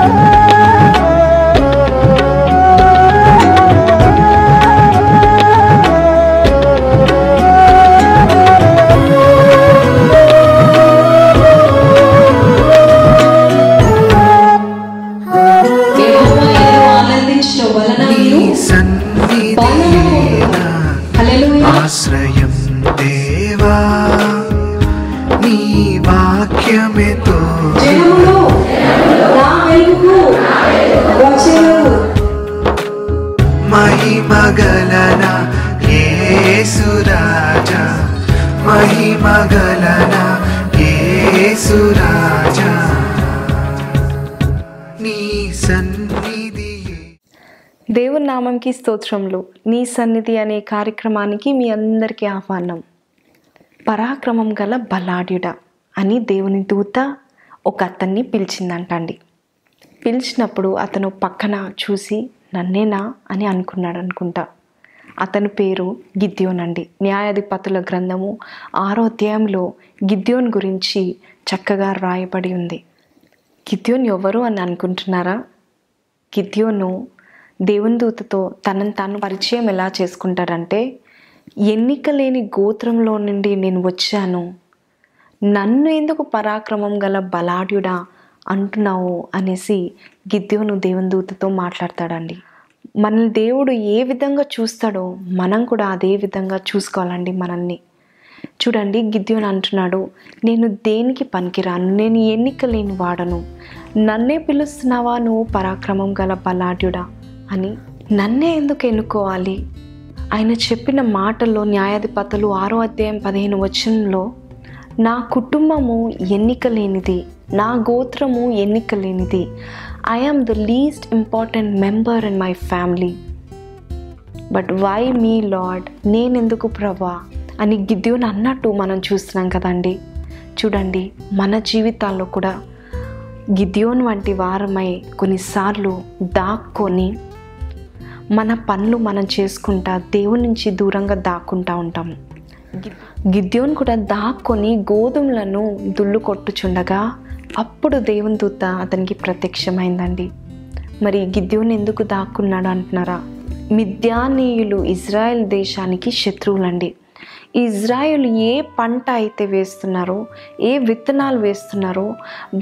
Oh. దేవుని స్తోత్రములు. నీ సన్నిధి అనే కార్యక్రమానికి మీ అందరికీ ఆహ్వానం. పరాక్రమం గల బలాడ్యుడ అని దేవుని దూత ఒక అతన్ని పిలిచిందంటండి. పిలిచినప్పుడు అతను పక్కన చూసి నన్నేనా అని అనుకున్నాడు అనుకుంటా. అతని పేరు గిద్యోన్ అండి. న్యాయాధిపతుల గ్రంథము ఆరో అధ్యాయంలో గిద్యోన్ గురించి చక్కగా రాయబడి ఉంది. గిద్యోన్ ఎవరు అని అనుకుంటున్నారా? గిద్యోను దేవుని దూతతో తనను తాను పరిచయం ఎలా చేసుకుంటాడంటే ఎన్నిక లేని గోత్రంలో నుండి నేను వచ్చాను. నన్ను ఎందుకు పరాక్రమం గల బలాఢ్యుడా అంటున్నావు అనేసి గిద్యోను దేవుని దూతతో మాట్లాడతాడండి. మనల్ని దేవుడు ఏ విధంగా చూస్తాడో మనం కూడా అదే విధంగా చూసుకోవాలండి మనల్ని. చూడండి గిద్యోన్ అంటున్నాడు నేను దేనికి పనికిరాను? నేను ఎన్నిక లేని వాడను. నన్నే పిలుస్తున్నావా? నువ్వు పరాక్రమం గల బలాఢ్యుడా? అని నన్నే ఎందుకు ఎన్నుకోవాలి? ఆయన చెప్పిన మాటల్లో న్యాయాధిపతులు ఆరో అధ్యాయం పదిహేను వచనంలో నా కుటుంబము ఎన్నిక లేనిది నా గోత్రము ఎన్నిక లేనిది I am the least important member in my family but why me Lord నేనెందుకు ప్రభా? అని గిద్యోని అన్నట్టు మనం చూస్తున్నాం కదండి. చూడండి మన జీవితాల్లో కూడా గిద్యోన్ వంటి వారమై కొన్నిసార్లు దాక్కొని మన పనులు మనం చేసుకుంటా దేవుని నుంచి దూరంగా దాక్కుంటా ఉంటాం. గిద్యోన్ కూడా దాక్కొని గోధుమలను దుళ్ళు కొట్టుచుండగా అప్పుడు దేవుని దూత అతనికి ప్రత్యక్షమైందండి. మరి గిద్యోన్ ఎందుకు దాక్కున్నాడు అంటున్నారా? మిద్యానీయులు ఇజ్రాయెల్ దేశానికి శత్రువులండి. ఇజ్రాయెల్ ఏ పంట అయితే వేస్తున్నారో ఏ విత్తనాలు వేస్తున్నారో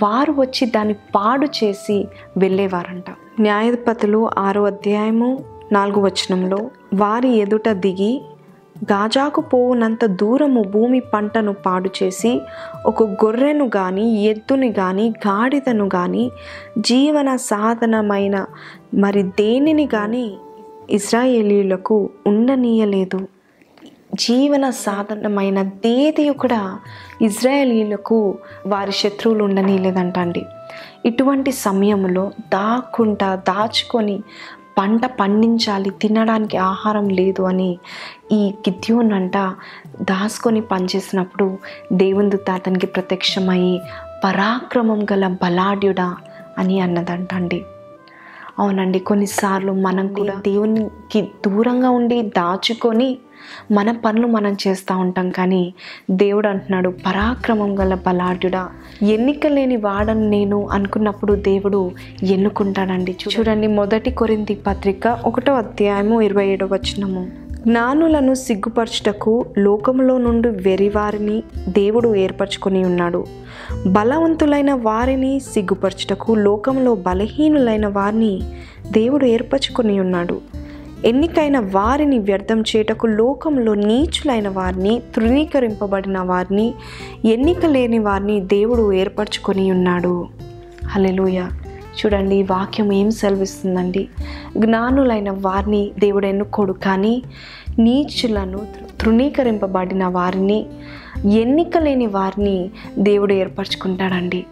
వారు వచ్చి దాన్ని పాడు చేసి వెళ్ళేవారంట. న్యాయాధిపతులు ఆరో అధ్యాయము నాలుగు వచనంలో వారి ఎదుట దిగి గాజాకు పోవునంత దూరము భూమి పంటను పాడు చేసి ఒక గొర్రెను కానీ ఎద్దుని కానీ గాడిదను కానీ జీవన సాధనమైన మరి దేనిని కానీ ఇజ్రాయేలీలకు ఉండనీయలేదు. జీవన సాధనమైన దేది కూడా ఇజ్రాయేలీలకు వారి శత్రువులు ఉండనీయలేదంట అండి ఇటువంటి సమయంలో దాక్కుంటా దాచుకొని పంట పండించాలి తినడానికి ఆహారం లేదు అని ఈ గిద్యోన్ అంట దాసుకొని పనిచేసినప్పుడు దేవుని దూత అతనికి ప్రత్యక్షమయ్యి పరాక్రమం గల బలాఢ్యుడా అని అన్నదంట అండి అవునండి కొన్నిసార్లు మనం కూడా దేవునికి దూరంగా ఉండి దాచుకొని మన పనులు మనం చేస్తూ ఉంటాం. కానీ దేవుడు అంటున్నాడు పరాక్రమం గల బలాఢ్యుడా ఎన్నిక లేని వాడని నేను అనుకున్నప్పుడు దేవుడు ఎన్నుకుంటాడండి. చూడండి. మొదటి కొరింది పత్రిక ఒకటో అధ్యాయము ఇరవై ఏడో వచనము. జ్ఞానులను సిగ్గుపరచుటకు లోకములో నుండి వెరివారిని దేవుడు ఏర్పరచుకొని ఉన్నాడు. బలవంతులైన వారిని సిగ్గుపరచుటకు లోకంలో బలహీనులైన వారిని దేవుడు ఏర్పరచుకొని ఉన్నాడు. ఎన్నికైన వారిని వ్యర్థం చేయటకు లోకంలో నీచులైన వారిని తృణీకరింపబడిన వారిని ఎన్నిక లేని వారిని దేవుడు ఏర్పరచుకొని ఉన్నాడు. హలెలుయా చూడండి ఈ వాక్యం ఏం సెలవిస్తుందండి? జ్ఞానులైన వారిని దేవుడు ఎన్నుకోడు కానీ నీచులను తృణీకరింపబడిన వారిని ఎన్నిక లేని వారిని దేవుడు ఏర్పరచుకుంటాడండి.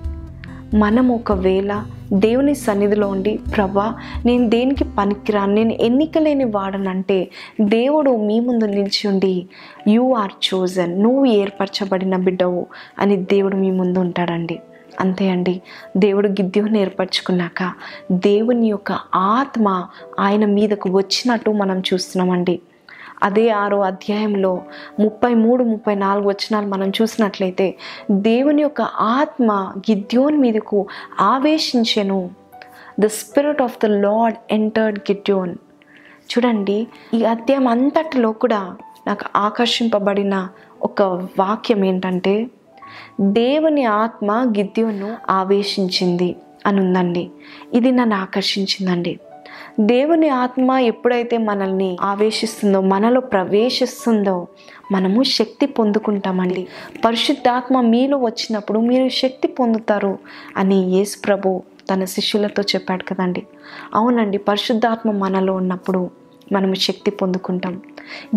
మనం ఒకవేళ దేవుని సన్నిధిలో ఉండి ప్రభా నేను దేనికి పనికిరాను? నేను ఎన్నిక లేని వాడనంటే దేవుడు మీ ముందు నిలిచి ఉండి యు ఆర్ చోజన్ నువ్వు ఏర్పరచబడిన బిడ్డవు అని దేవుడు మీ ముందు ఉంటాడండి. అంతే అండి. దేవుడు గిద్యోని ఏర్పరచుకున్నాక దేవుని యొక్క ఆత్మ ఆయన మీదకు వచ్చినట్టు మనం చూస్తున్నామండి. అదే ఆరో అధ్యాయంలో ముప్పై మూడు ముప్పై నాలుగు వచనాలు మనం చూసినట్లయితే దేవుని యొక్క ఆత్మ గిద్యోన్ మీదకు ఆవేశించెను. The spirit of the Lord entered Gideon చూడండి ఈ అధ్యాయం అంతటిలో కూడా నాకు ఆకర్షింపబడిన ఒక వాక్యం ఏంటంటే దేవుని ఆత్మ గిద్యోను ఆవేశించింది అని ఉందండి ఇది నన్ను ఆకర్షించిందండి. దేవుని ఆత్మ ఎప్పుడైతే మనల్ని ఆవేశిస్తుందో మనలో ప్రవేశిస్తుందో మనము శక్తి పొందుకుంటామండి. పరిశుద్ధాత్మ మీలో వచ్చినప్పుడు మీరు శక్తి పొందుతారు అని యేసు ప్రభు తన శిష్యులతో చెప్పాడు కదండి. అవునండి పరిశుద్ధాత్మ మనలో ఉన్నప్పుడు మనము శక్తి పొందుకుంటాం.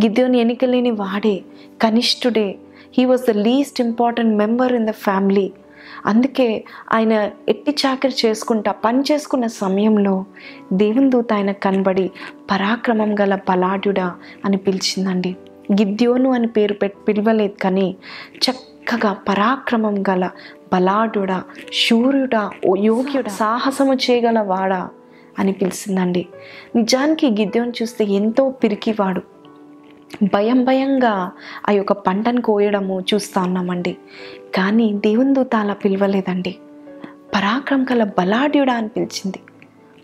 గిద్యోని ఎన్నికలేని వాడే కనిష్ఠుడే he was the least important member in the family అందుకే ఆయన ఎట్టి చాకరి చేసుకుంటా పని చేసుకున్న సమయంలో దేవుని దూత ఆయన కనబడి పరాక్రమం గల బలాఢ్యుడా అని పిలిచిందండి. గిద్యోను అని పేరు పెట్టి పిలవలేదు కానీ చక్కగా పరాక్రమం గల బలాఢ్యుడా శూర్యుడా ఓ యోగ్యుడా సాహసము చేయగల వాడా అని పిలిచిందండి. నిజానికి గిద్యోను చూస్తే ఎంతో పిరికివాడు. భయం భయంగా ఆ యొక్క పంటను కోయడము చూస్తూ ఉన్నామండి. కానీ దేవుని దూత అలా పిలవలేదండి. పరాక్రమం గల బలాఢ్యుడా అని పిలిచింది.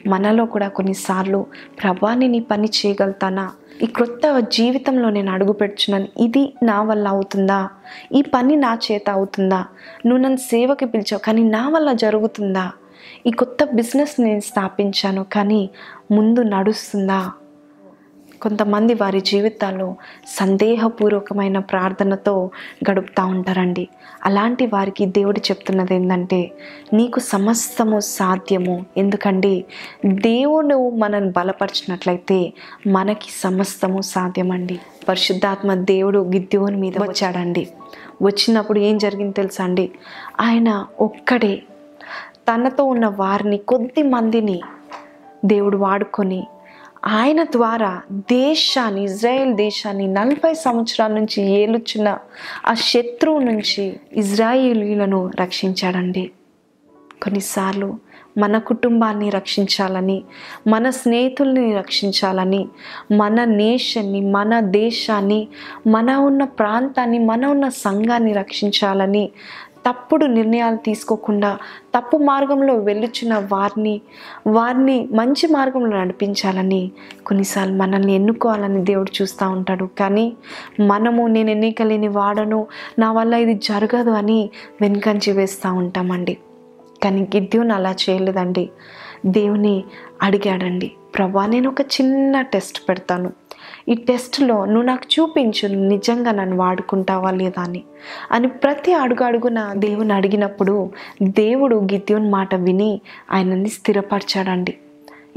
మనలో కూడా కొన్నిసార్లు ప్రభాని నీ పని చేయగలుగుతానా? ఈ క్రొత్త జీవితంలో నేను అడుగు పెడుచున్నాను. ఇది నా వల్ల అవుతుందా? ఈ పని నా చేత అవుతుందా? నువ్వు నన్ను సేవకి పిలిచావు కానీ నా వల్ల జరుగుతుందా? ఈ కొత్త బిజినెస్ నేను స్థాపించాను కానీ ముందు నడుస్తుందా? కొంతమంది వారి జీవితాల్లో సందేహపూర్వకమైన ప్రార్థనతో గడుపుతూ ఉంటారండి. అలాంటి వారికి దేవుడు చెప్తున్నది ఏంటంటే నీకు సమస్తము సాధ్యము. ఎందుకంటే దేవుడు మనల్ని బలపరిచినట్లయితే మనకి సమస్తము సాధ్యమండి. పరిశుద్ధాత్మ దేవుడు గిద్యోని మీద వచ్చాడండి. వచ్చినప్పుడు ఏం జరిగింది తెలుసా అండి? ఆయన ఒక్కడే తనతో ఉన్న వారిని కొద్ది మందిని దేవుడు వాడుకొని ఆయన ద్వారా దేశాన్ని ఇజ్రాయెల్ దేశాన్ని నలభై సంవత్సరాల నుంచి ఏలుచున్న ఆ శత్రువు నుంచి ఇజ్రాయేలీలను రక్షించాడండి. కొన్నిసార్లు మన కుటుంబాన్ని రక్షించాలని మన స్నేహితుల్ని రక్షించాలని మన నేషన్ని మన దేశాన్ని మన ఉన్న ప్రాంతాన్ని మన ఉన్న సంఘాన్ని రక్షించాలని తప్పుడు నిర్ణయాలు తీసుకోకుండా తప్పు మార్గంలో వెళ్ళుచున్న వారిని వారిని మంచి మార్గంలో నడిపించాలని కొన్నిసార్లు మనల్ని ఎన్నుకోవాలని దేవుడు చూస్తూ ఉంటాడు. కానీ మనము నేను ఎన్నికలేని వాడను నా వల్ల ఇది జరగదు అని వెనుకంచి వేస్తూ ఉంటామండి. కానీ గిద్యోన్ అలా చేయలేదండి. దేవుని అడిగాడండి ప్రభా నేను ఒక చిన్న టెస్ట్ పెడతాను. ఈ టెస్ట్లో నువ్వు నాకు చూపించు నిజంగా నన్ను వాడుకుంటావా లేదా అని. అని ప్రతి అడుగు అడుగున దేవుని అడిగినప్పుడు దేవుడు గిద్యోన్ మాట విని ఆయనని స్థిరపరచాడండి.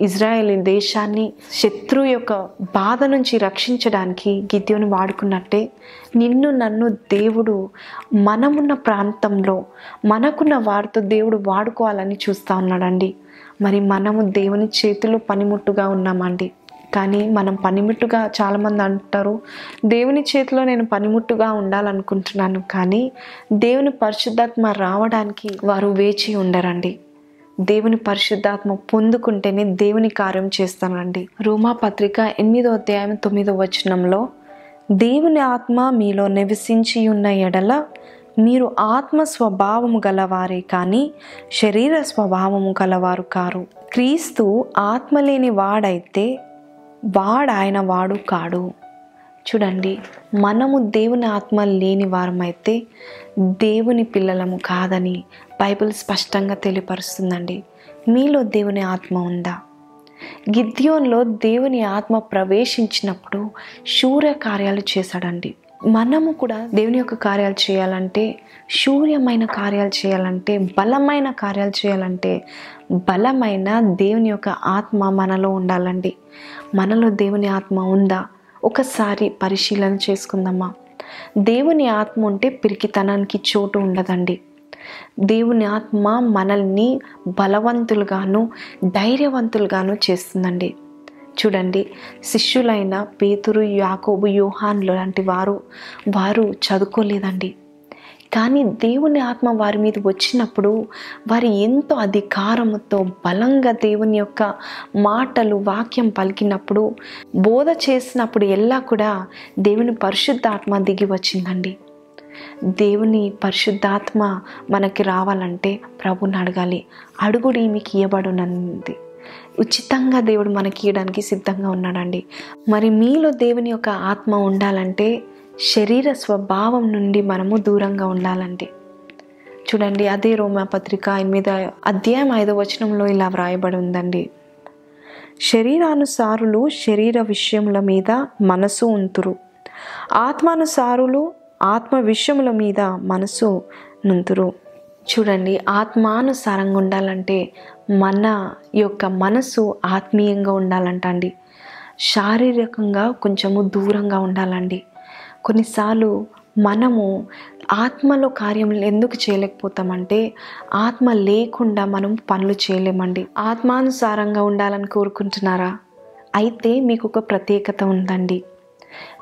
ఇజ్రాయెల్ దేశాన్ని శత్రువు యొక్క బాధ నుంచి రక్షించడానికి గిద్యోని వాడుకున్నట్టే నిన్ను నన్ను దేవుడు మనమున్న ప్రాంతంలో మనకున్న వారితో దేవుడు వాడుకోవాలని చూస్తూ ఉన్నాడండి. మరి మనము దేవుని చేతిలో పనిముట్టుగా ఉన్నామండి. కానీ మనం పనిముట్టుగా చాలామంది అంటారు దేవుని చేతిలో నేను పనిముట్టుగా ఉండాలనుకుంటున్నాను కానీ దేవుని పరిశుద్ధాత్మ రావడానికి వారు వేచి ఉండరండి. దేవుని పరిశుద్ధాత్మ పొందుకుంటేనే దేవుని కార్యం చేస్తానండి. రోమా పత్రిక ఎనిమిదో అధ్యాయం తొమ్మిదో వచనంలో దేవుని ఆత్మ మీలో నివసించి ఉన్న ఎడల మీరు ఆత్మ స్వభావము గలవారే కానీ శరీర స్వభావము గలవారు కారు. క్రీస్తు ఆత్మ లేని వాడైతే వాడాయన ఆయన వాడు కాడు. చూడండి మనము దేవుని ఆత్మ లేని వారమైతే దేవుని పిల్లలము కాదని బైబిల్ స్పష్టంగా తెలియపరుస్తుందండి. మీలో దేవుని ఆత్మ ఉందా? గిద్యోన్లో దేవుని ఆత్మ ప్రవేశించినప్పుడు శూర్య కార్యాలు చేశాడండి. మనము కూడా దేవుని యొక్క కార్యాలు చేయాలంటే శూర్యమైన కార్యాలు చేయాలంటే బలమైన కార్యాలు చేయాలంటే బలమైన దేవుని యొక్క ఆత్మ మనలో ఉండాలండి. మనలో దేవుని ఆత్మ ఉందా? ఒకసారి పరిశీలన చేసుకుందామా? దేవుని ఆత్మ ఉంటే పిరికితనానికి చోటు ఉండదండి. దేవుని ఆత్మ మనల్ని బలవంతులుగాను ధైర్యవంతులుగాను చేస్తుందండి. చూడండి శిష్యులైన పేతురు యాకోబు యోహాన్లు లాంటి వారు వారు చదువుకోలేదండి. కానీ దేవుని ఆత్మ వారి మీద వచ్చినప్పుడు వారు ఎంతో అధికారముతో బలంగా దేవుని యొక్క మాటలు వాక్యం పలికినప్పుడు బోధ చేసినప్పుడు ఎలా కూడా దేవుని పరిశుద్ధాత్మ దిగి వచ్చిందండి. దేవుని పరిశుద్ధాత్మ మనకి రావాలంటే ప్రభుని అడగాలి. అడుగుడి మీకు ఇవ్వబడునంది ఉచితంగా దేవుడు మనకి ఇవ్వడానికి సిద్ధంగా ఉన్నాడండి. మరి మీలో దేవుని యొక్క ఆత్మ ఉండాలంటే శరీర స్వభావం నుండి మనము దూరంగా ఉండాలండి చూడండి అదే రోమాపత్రిక ఎనిమిది అధ్యాయం ఐదో వచనంలో ఇలా వ్రాయబడి ఉందండి. శరీరానుసారులు శరీర విషయముల మీద మనసు ఉంతురు. ఆత్మానుసారులు ఆత్మ విషయముల మీద మనసు నుంతురు. చూడండి ఆత్మానుసారంగా ఉండాలంటే మన యొక్క మనసు ఆత్మీయంగా ఉండాలంట అండి శారీరకంగా కొంచెము దూరంగా ఉండాలండి. కొన్నిసార్లు మనము ఆత్మలో కార్యములు ఎందుకు చేయలేకపోతామంటే ఆత్మ లేకుండా మనం పనులు చేయలేమండి. ఆత్మానుసారంగా ఉండాలని కోరుకుంటున్నారా? అయితే మీకు ఒక ప్రత్యేకత ఉందండి.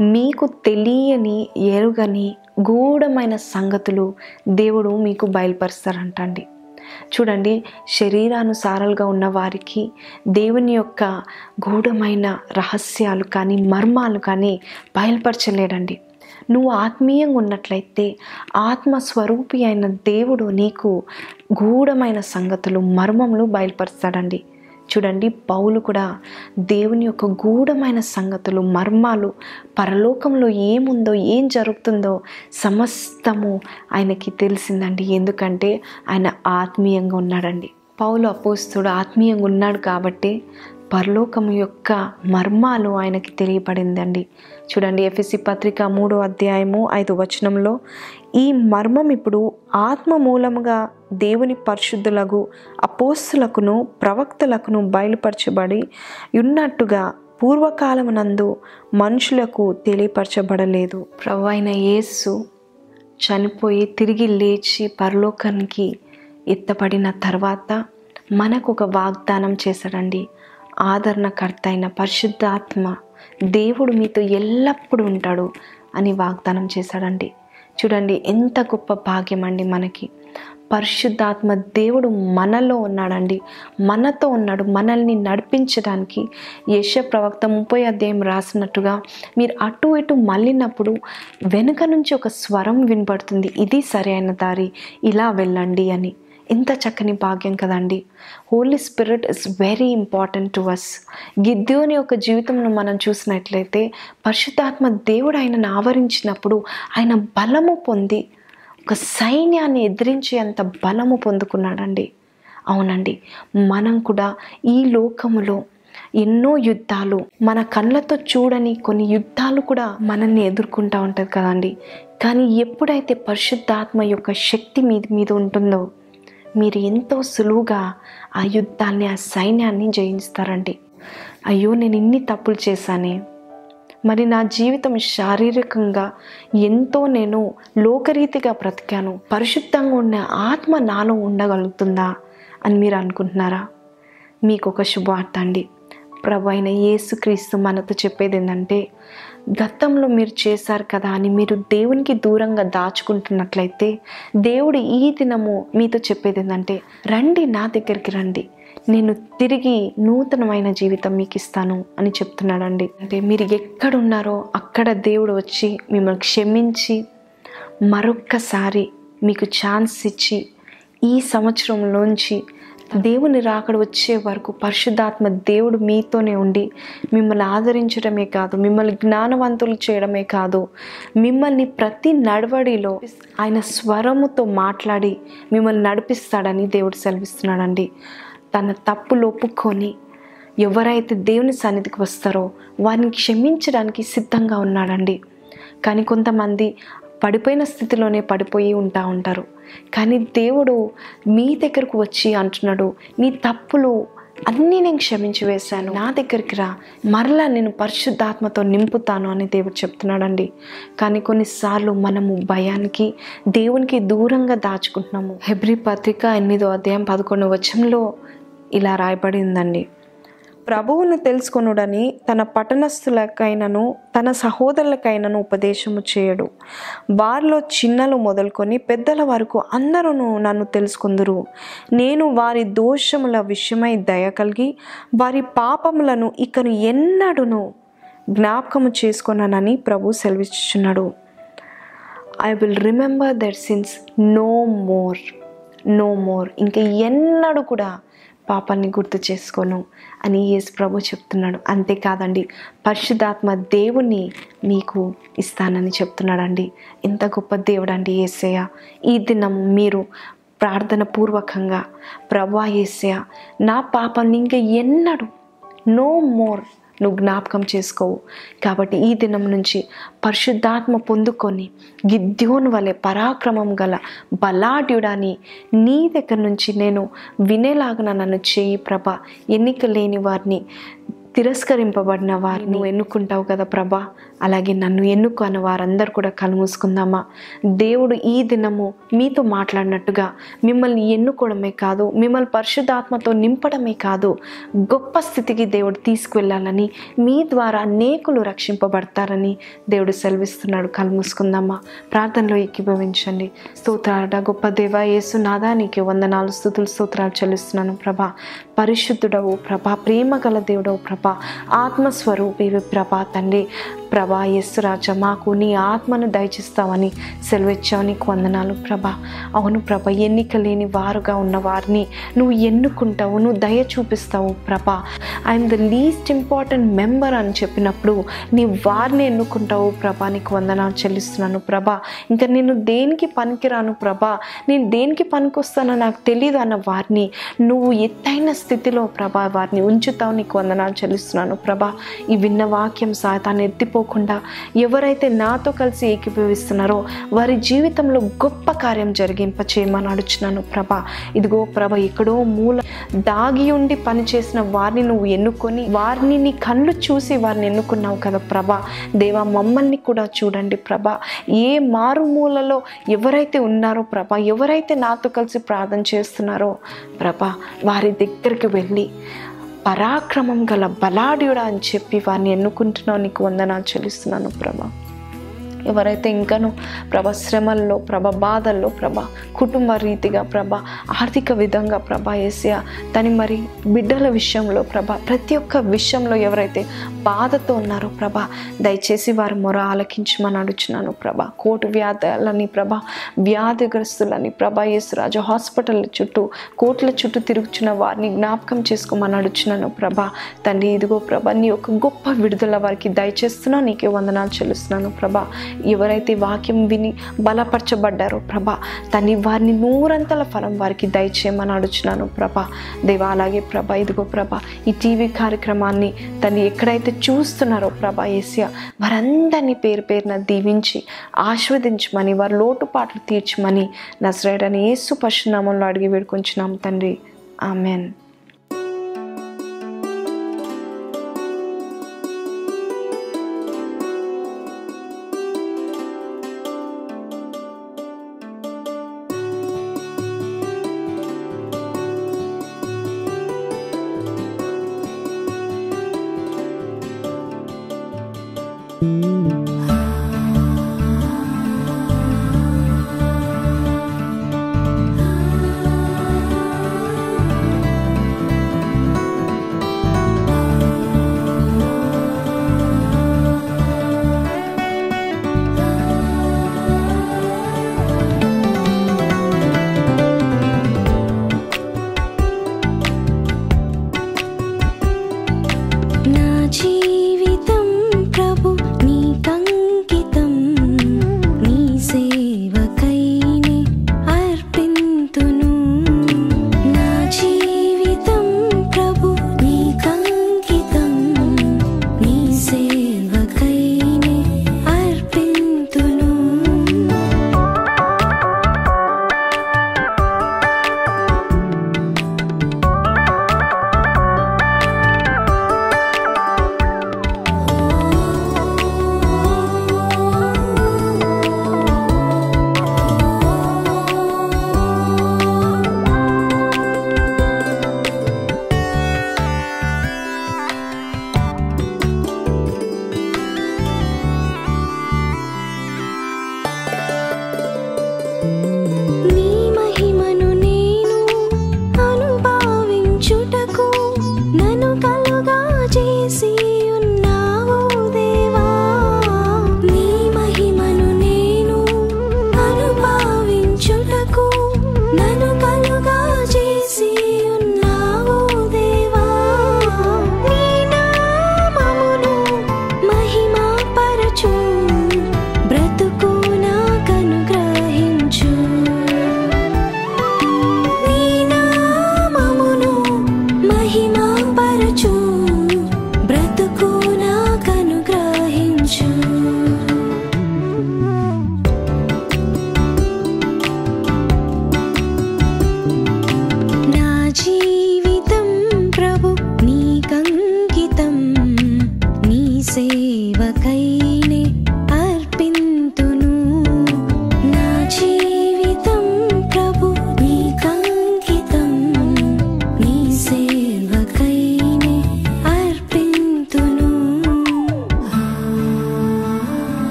మీకు తెలియని ఎరుగని గూఢమైన సంగతులు దేవుడు మీకు బయలుపరుస్తారంటండి. చూడండి శరీరానుసారాలుగా ఉన్న వారికి దేవుని యొక్క గూఢమైన రహస్యాలు కానీ మర్మాలు కానీ బయలుపరచలేడండి. నువ్వు ఆత్మీయంగా ఉన్నట్లయితే ఆత్మస్వరూపి అయిన దేవుడు నీకు గూఢమైన సంగతులు మర్మములు బయలుపరుస్తాడండి. చూడండి పౌలు కూడా దేవుని యొక్క గూఢమైన సంగతులు మర్మాలు పరలోకంలో ఏముందో ఏం జరుగుతుందో సమస్తము ఆయనకి తెలిసిందండి. ఎందుకంటే ఆయన ఆత్మీయంగా ఉన్నాడండి. పౌలు అపోస్తుడు ఆత్మీయంగా ఉన్నాడు కాబట్టి పరలోకము యొక్క మర్మాలు ఆయనకి తెలియబడిందండి చూడండి ఎఫ్ఎస్సి పత్రిక మూడో అధ్యాయము ఐదు వచనంలో ఈ మర్మం ఇప్పుడు ఆత్మ మూలముగా దేవుని పరిశుద్ధులకు అపోస్తులకును ప్రవక్తలకును బయలుపరచబడి ఉన్నట్టుగా పూర్వకాలమునందు మనుషులకు తెలియపరచబడలేదు. ప్రభు అయిన యేసు చనిపోయి తిరిగి లేచి పరలోకానికి ఎత్తపడిన తర్వాత మనకు ఒక వాగ్దానం చేశాడండి. ఆదరణకర్త అయిన పరిశుద్ధాత్మ దేవుడు మీతో ఎల్లప్పుడూ ఉంటాడు అని వాగ్దానం చేశాడండి. చూడండి ఎంత గొప్ప భాగ్యం అండి మనకి. పరిశుద్ధాత్మ దేవుడు మనలో ఉన్నాడండి. మనతో ఉన్నాడు మనల్ని నడిపించడానికి. యశ ప్రవక్త ముప్పై అధ్యాయం రాసినట్టుగా మీరు అటు ఇటు మళ్ళినప్పుడు వెనుక నుంచి ఒక స్వరం వినపడుతుంది. ఇది సరైన దారి ఇలా వెళ్ళండి అని. ఎంత చక్కని భాగ్యం కదండి. Holy Spirit is very important to us గిద్యోని యొక్క జీవితంలో మనం చూసినట్లయితే పరిశుద్ధాత్మ దేవుడు ఆయనను ఆవరించినప్పుడు ఆయన బలము పొంది ఒక సైన్యాన్ని ఎదిరించేంత బలము పొందుకున్నాడండి. అవునండి. మనం కూడా ఈ లోకములో ఎన్నో యుద్ధాలు మన కళ్ళతో చూడని కొన్ని యుద్ధాలు కూడా మనల్ని ఎదుర్కొంటూ ఉంటుంది కదండి. కానీ ఎప్పుడైతే పరిశుద్ధాత్మ యొక్క శక్తి మీద మీద ఉంటుందో మీరు ఎంతో సులువుగా ఆ యుద్ధాన్ని ఆ సైన్యాన్ని జయించుతారండి. అయ్యో నేను ఇన్ని తప్పులు చేశానే. మరి నా జీవితం శారీరకంగా ఎంతో నేను లోకరీతిగా బ్రతికాను. పరిశుద్ధంగా ఉన్న ఆత్మ నాలో ఉండగలుగుతుందా అని మీరు అనుకుంటున్నారా? మీకు ఒక శుభవార్త అండి. ప్రభు అయిన యేసుక్రీస్తు మనతో చెప్పేది ఏంటంటే గతంలో మీరు చేశారు కదా అని మీరు దేవునికి దూరంగా దాచుకుంటున్నట్లయితే దేవుడు ఈ దినము మీతో చెప్పేది ఏంటంటే రండి నా దగ్గరికి రండి. నేను తిరిగి నూతనమైన జీవితం మీకు ఇస్తాను అని చెప్తున్నాడండి. అంటే మీరు ఎక్కడున్నారో అక్కడ దేవుడు వచ్చి మిమ్మల్ని క్షమించి మరొక్కసారి మీకు ఛాన్స్ ఇచ్చి ఈ సంవత్సరంలోంచి దేవుని రాకడ వచ్చే వరకు పరిశుద్ధాత్మ దేవుడు మీతోనే ఉండి మిమ్మల్ని ఆదరించడమే కాదు మిమ్మల్ని జ్ఞానవంతులు చేయడమే కాదు మిమ్మల్ని ప్రతి నడవడిలో ఆయన స్వరముతో మాట్లాడి మిమ్మల్ని నడిపిస్తాడని దేవుడు సెలవిస్తున్నాడండి. తన తప్పులు ఒప్పుకొని ఎవరైతే దేవుని సన్నిధికి వస్తారో వారిని క్షమించడానికి సిద్ధంగా ఉన్నాడండి. కానీ కొంతమంది పడిపోయిన స్థితిలోనే పడిపోయి ఉంటా ఉంటారు. కానీ దేవుడు మీ దగ్గరకు వచ్చి అంటున్నాడు నీ తప్పులు అన్నీ నేను క్షమించి వేశాను. నా దగ్గరికి రా. మరలా నేను పరిశుద్ధాత్మతో నింపుతాను అని దేవుడు చెప్తున్నాడండి. కానీ కొన్నిసార్లు మనము భయానికి దేవునికి దూరంగా దాచుకుంటున్నాము. హెబ్రి పత్రిక ఎనిమిదో అధ్యాయం పదకొండు వచనంలో ఇలా రాయబడిందండి. ప్రభువును తెలుసుకొనుడని తన పట్టణస్థులకైనను తన సహోదరులకైనను ఉపదేశము చేయడు. వారిలో చిన్నలు మొదలుకొని పెద్దల వరకు అందరూ నన్ను తెలుసుకుందురు. నేను వారి దోషముల విషయమై దయ కలిగి వారి పాపములను ఇకను ఎన్నడును జ్ఞాపకము చేసుకున్నానని ప్రభు సెలవిస్తున్నాడు I will remember that sins no more no more ఇంకా ఎన్నడూ కూడా పాపాన్ని గుర్తు చేసుకోను అని యేసు ప్రభు చెప్తున్నాడు. అంతేకాదండి పరిశుద్ధాత్మ దేవుణ్ణి మీకు ఇస్తానని చెప్తున్నాడండి. ఎంత గొప్ప దేవుడు అండి ఏసయ్య ఈ దినం మీరు ప్రార్థన పూర్వకంగా ప్రభా ఏసయ్య నా పాపాన్ని ఇంకా ఎన్నడు నో మోర్ నువ్వు జ్ఞాపకం చేసుకోవు. కాబట్టి ఈ దినం నుంచి పరిశుద్ధాత్మ పొందుకొని గిద్యోను వలె పరాక్రమం గల బలాఢ్యుడాని నీ దగ్గర నుంచి నేను వినేలాగా నన్ను చేయి ప్రభ. ఎన్నిక లేని వారిని తిరస్కరింపబడిన వారిని నువ్వు ఎన్నుకుంటావు కదా ప్రభా? అలాగే నన్ను ఎన్నుకున్న వారందరూ కూడా కలుమూసుకుందామా దేవుడు ఈ దినము మీతో మాట్లాడినట్టుగా మిమ్మల్ని ఎన్నుకోవడమే కాదు మిమ్మల్ని పరిశుద్ధాత్మతో నింపడమే కాదు గొప్ప స్థితికి దేవుడు తీసుకువెళ్ళాలని మీ ద్వారా అనేకులు రక్షింపబడతారని దేవుడు సెలవిస్తున్నాడు. కలుముసుకుందామా ప్రార్థనలో ఎక్కిభవించండి స్తోత్రాడ గొప్ప దేవ యేసు నాదా నీకు వందనాలు స్థుతులు స్తోత్రాలు చెల్లిస్తున్నాను ప్రభా. పరిశుద్ధుడవు ప్రభా ప్రేమ గల దేవుడవు ప్రభా. ఆత్మస్వరూపి ప్రభా తండ్రి. ప్రభా యస్సు రాజా మాకు నీ ఆత్మను దయచిస్తావని సెలవిచ్చావు నీకు వందనాలు ప్రభా. అవును ప్రభా ఎన్నిక లేని వారుగా ఉన్న వారిని నువ్వు ఎన్నుకుంటావు నువ్వు దయ చూపిస్తావు ప్రభా. I am the least important member అని చెప్పినప్పుడు నీ వారిని ఎన్నుకుంటావు ప్రభా నీకు వందనాలు చెల్లిస్తున్నాను ప్రభా. ఇంకా నేను దేనికి పనికిరాను ప్రభా? నేను దేనికి పనికొస్తానో నాకు తెలియదు అన్న వారిని నువ్వు ఎత్తైన స్థితిలో ప్రభా వారిని ఉంచుతావు నీకు వందనాలు చెల్లిస్తున్నాను ప్రభా. ఈ విన్న వాక్యం సాతాన్ని ఎత్తిపోకుండా ఎవరైతే నాతో కలిసి ఏకీభవిస్తున్నారో వారి జీవితంలో గొప్ప కార్యం జరిగింప చేయమని అడుచున్నాను ప్రభా. ఇదిగో ప్రభ ఎక్కడో మూల దాగి ఉండి పనిచేసిన వారిని నువ్వు ఎన్నుకొని వారిని నీ కళ్ళు చూసి వారిని ఎన్నుకున్నావు కదా ప్రభా. దేవా మమ్మల్ని కూడా చూడండి ప్రభా. ఏ మారుమూలలో ఎవరైతే ఉన్నారో ప్రభా ఎవరైతే నాతో కలిసి ప్రార్థన చేస్తున్నారో ప్రభా వారి దగ్గరికి వెళ్ళి పరాక్రమం గల బలాఢ్యుడా అని చెప్పి వారిని ఎన్నుకుంటున్నావు? నీకు వందనాలు చెల్లిస్తున్నాను ప్రభా. ఎవరైతే ఇంకనూ ప్రభ శ్రమల్లో ప్రభ బాధల్లో ప్రభ కుటుంబ రీతిగా ప్రభ ఆర్థిక విధంగా ప్రభ ఏసియా తని మరి బిడ్డల విషయంలో ప్రభ ప్రతి ఒక్క విషయంలో ఎవరైతే బాధతో ఉన్నారో ప్రభ దయచేసి వారి మొర ఆలకించమని అడుచున్నాను ప్రభ. కోటు వ్యాధులని ప్రభ వ్యాధిగ్రస్తులని ప్రభ యేసురాజు హాస్పిటల్ చుట్టూ కోట్ల చుట్టూ తిరుగుచున్న వారిని జ్ఞాపకం చేసుకోమని అడుచున్నాను ప్రభ. తండ్రి ఇదిగో ప్రభ నీ యొక్క గొప్ప విడుదల వారికి దయచేస్తున్నా నీకే వందనాలు చెల్లిస్తున్నాను ప్రభ. ఎవరైతే వాక్యం విని బలపరచబడ్డారో ప్రభ తని వారిని నూరంతల ఫలం వారికి దయచేయమని అడుచున్నాను ప్రభ. దేవా అలాగే ప్రభ ఇదిగో ప్రభ ఈ టీవీ కార్యక్రమాన్ని తను ఎక్కడైతే చూస్తున్నారో ప్రభ ఏసియా వారందరినీ పేరు పేరున దీవించి ఆస్వాదించమని వారి లోటుపాట్లు తీర్చమని నజరేడని ఏసు పశునామంలో అడిగి వేడుకొంచున్నాం తండ్రి. ఆమెన్. నా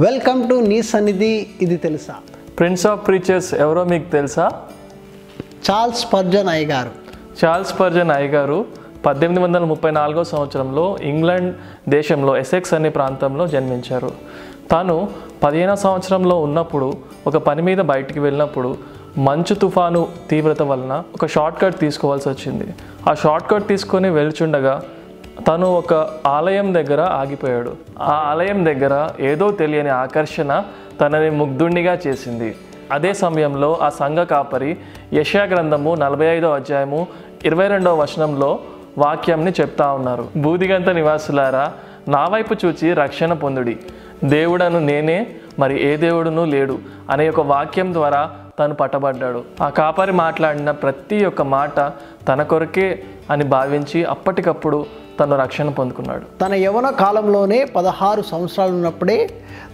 వెల్కమ్ టు నీ సన్నిధి ఇది తెలుసా? ప్రిన్స్ ఆఫ్ ప్రీచర్స్ ఎవరో మీకు తెలుసా? చార్ల్స్ పర్జన్ అయ్య గారు చార్ల్స్ పర్జన్ అయ్య గారు పద్దెనిమిది వందల ముప్పై నాలుగో సంవత్సరంలో ఇంగ్లాండ్ దేశంలో ఎసెక్స్ అనే ప్రాంతంలో జన్మించారు. తాను పదిహేనో సంవత్సరంలో ఉన్నప్పుడు ఒక పని మీద బయటికి వెళ్ళినప్పుడు మంచు తుఫాను తీవ్రత వలన ఒక షార్ట్ కట్ తీసుకోవాల్సి వచ్చింది. ఆ షార్ట్ కట్ తీసుకొని వెళ్చుండగా తను ఒక ఆలయం దగ్గర ఆగిపోయాడు. ఆ ఆలయం దగ్గర ఏదో తెలియని ఆకర్షణ తనని ముగ్ధుణ్ణిగా చేసింది. అదే సమయంలో ఆ సంఘ కాపరి యశా గ్రంథము నలభై ఐదో అధ్యాయము ఇరవై రెండవ వచనంలో వాక్యంని చెప్తా ఉన్నారు. బూదిగంత నివాసులారా నా వైపు చూచి రక్షణ పొందుడి. దేవుడను నేనే మరి ఏ దేవుడును లేడు అనే ఒక వాక్యం ద్వారా తను పట్టబడ్డాడు. ఆ కాపరి మాట్లాడిన ప్రతి ఒక్క మాట తన కొరకే అని భావించి అప్పటికప్పుడు తను రక్షణ పొందుకున్నాడు. తన యవన కాలంలోనే పదహారు సంవత్సరాలు ఉన్నప్పుడే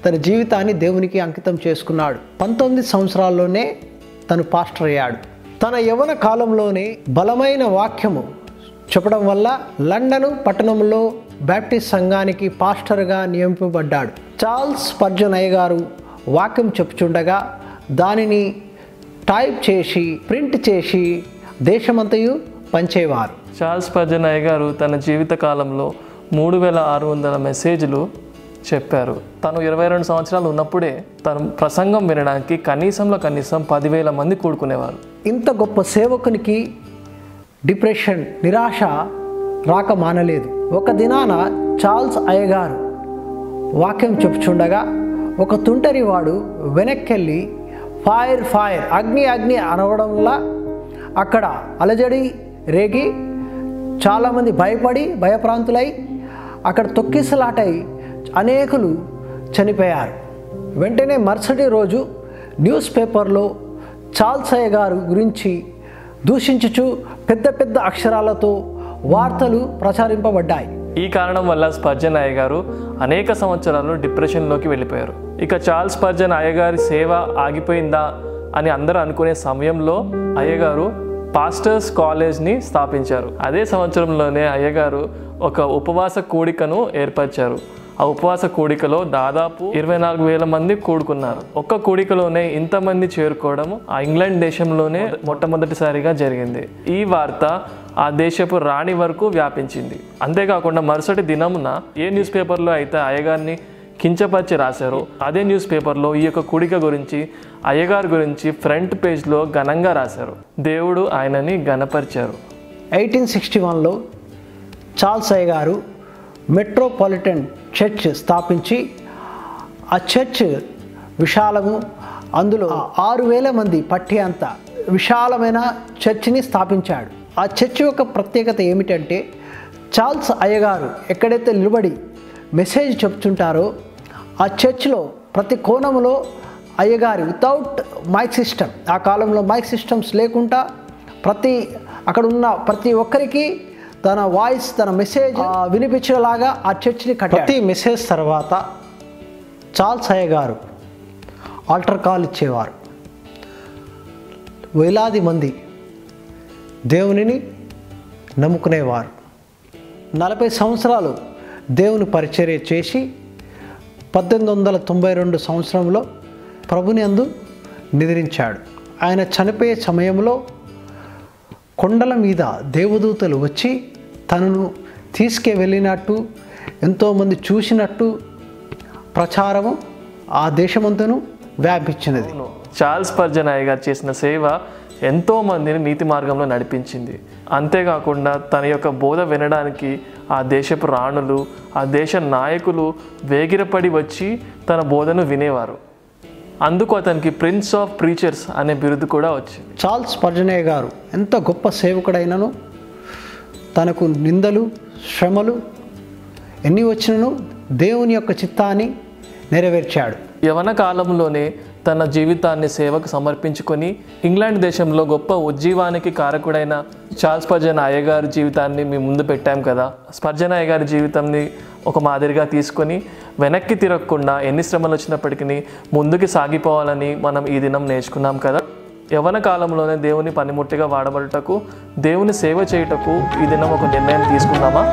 తన జీవితాన్ని దేవునికి అంకితం చేసుకున్నాడు. పంతొమ్మిది సంవత్సరాల్లోనే తను పాస్టర్ అయ్యాడు. తన యవన కాలంలోనే బలమైన వాక్యము చెప్పడం వల్ల లండన్ పట్టణంలో బ్యాప్టిస్ట్ సంఘానికి పాస్టర్గా నియమింపబడ్డాడు. చార్ల్స్ పర్జన్ అయ్య గారు వాక్యం చెప్పుచుండగా దానిని టైప్ చేసి ప్రింట్ చేసి దేశమంతయు పంచేవారు. చార్ల్స్ పర్జన్ గారు తన జీవితకాలంలో మూడు వేల ఆరు వందల మెసేజ్లు చెప్పారు. తను ఇరవై రెండు సంవత్సరాలు ఉన్నప్పుడే తను ప్రసంగం వినడానికి కనీసంలో కనీసం పదివేల మంది కూడుకునేవారు. ఇంత గొప్ప సేవకునికి డిప్రెషన్ నిరాశ రాక మానలేదు. ఒక దినాన చార్ల్స్ అయ్యగారు వాక్యం చెప్పుచుండగా ఒక తుంటరి వాడు వెనక్కెళ్ళి ఫైర్ ఫైర్ అగ్ని అగ్ని అనవడం వల్ల అక్కడ అలజడి రేగి చాలామంది భయపడి భయప్రాంతులై అక్కడ తొక్కిసలాటై అనేకులు చనిపోయారు. వెంటనే మరుసటి రోజు న్యూస్ పేపర్లో చార్ల్స్ గారు గురించి దూషించుచు పెద్ద పెద్ద అక్షరాలతో వార్తలు ప్రచారింపబడ్డాయి. ఈ కారణం వల్ల స్పర్జన్ అయ్య గారు అనేక సంవత్సరాలు డిప్రెషన్లోకి వెళ్ళిపోయారు. ఇక చార్ల్స్ స్పర్జన్ అయ్యగారి సేవ ఆగిపోయిందా అని అందరూ అనుకునే సమయంలో అయ్యగారు పాస్టర్స్ కాలేజ్ని స్థాపించారు. అదే సంవత్సరంలోనే అయ్యగారు ఒక ఉపవాస కూడికను ఏర్పరిచారు. ఆ ఉపవాస కూడికలో దాదాపు ఇరవై నాలుగు వేల మంది కూడుకున్నారు. ఒక్క కూడికలోనే ఇంతమంది చేరుకోవడం ఆ ఇంగ్లాండ్ దేశంలోనే మొట్టమొదటిసారిగా జరిగింది. ఈ వార్త ఆ దేశపు రాణి వరకు వ్యాపించింది. అంతేకాకుండా మరుసటి దినమున ఏ న్యూస్ పేపర్లో అయితే అయ్యగారిని కించపరిచి రాశారు. అదే న్యూస్ పేపర్లో ఈ యొక్క కూడిక గురించి అయ్యగారి గురించి ఫ్రంట్ పేజ్లో ఘనంగా రాశారు. దేవుడు ఆయనని ఘనపరిచారు. ఎయిటీన్ సిక్స్టీ వన్లో చార్ల్స్ అయ్యగారు మెట్రోపాలిటన్ చర్చ్ స్థాపించి ఆ చర్చ్ విశాలము అందులో ఆరు వేల మంది పట్టి అంత విశాలమైన చర్చిని స్థాపించాడు. ఆ చర్చ్ యొక్క ప్రత్యేకత ఏమిటంటే చార్ల్స్ అయ్యగారు ఎక్కడైతే నిలబడి మెసేజ్ చెప్తుంటారో ఆ చర్చ్లో ప్రతి కోణంలో అయ్యగారి వితౌట్ మైక్ సిస్టమ్ ఆ కాలంలో మైక్ సిస్టమ్స్ లేకుండా ప్రతి అక్కడ ఉన్న ప్రతి ఒక్కరికి తన వాయిస్ తన మెసేజ్ వినిపించేలాగా ఆ చర్చ్ని కట్టి ప్రతి మెసేజ్ తర్వాత చార్ల్స్ అయ్య గారు ఆల్టర్ కాల్ ఇచ్చేవారు. వేలాది మంది దేవునిని నమ్ముకునేవారు. నలభై సంవత్సరాలు దేవుని పరిచర్య చేసి పద్దెనిమిది వందల తొంభై రెండు సంవత్సరంలో ప్రభుని అందు నిద్రించాడు. ఆయన చనిపోయే సమయంలో కొండల మీద దేవదూతలు వచ్చి తనను తీసుకే వెళ్ళినట్టు ఎంతోమంది చూసినట్టు ప్రచారము ఆ దేశమంతను వ్యాపించినది. చార్ల్స్ పర్జనాయ్ గారు చేసిన సేవ ఎంతో మందిని నీతి మార్గంలో నడిపించింది. అంతేకాకుండా తన యొక్క బోధ వినడానికి ఆ దేశపు రాణులు ఆ దేశ నాయకులు వేగిరపడి వచ్చి తన బోధను వినేవారు. అందుకు అతనికి ప్రిన్స్ ఆఫ్ ప్రీచర్స్ అనే బిరుదు కూడా వచ్చింది. చార్ల్స్ పర్జనయ్య గారు ఎంత గొప్ప సేవకుడైనను. తనకు నిందలు శ్రమలు ఎన్ని వచ్చినను దేవుని యొక్క చిత్తాన్ని నెరవేర్చాడు. యవన కాలంలోనే తన జీవితాన్ని సేవకు సమర్పించుకొని ఇంగ్లాండ్ దేశంలో గొప్ప ఉజ్జీవానికి కారకుడైన చార్ల్స్ స్పర్జన అయ్యగారి జీవితాన్ని మీ ముందు పెట్టాం కదా. స్పర్జన్ అయ్యగారి జీవితాన్ని ఒక మాదిరిగా తీసుకొని వెనక్కి తిరగకుండా ఎన్ని శ్రమలు వచ్చినప్పటికీ ముందుకు సాగిపోవాలని మనం ఈ దినం నేర్చుకున్నాం కదా. యవన కాలంలోనే దేవుని పనిముట్టిగా వాడబడుటకు దేవుని సేవ చేయుటకు ఈ దినం ఒక నిర్ణయం తీసుకుందామా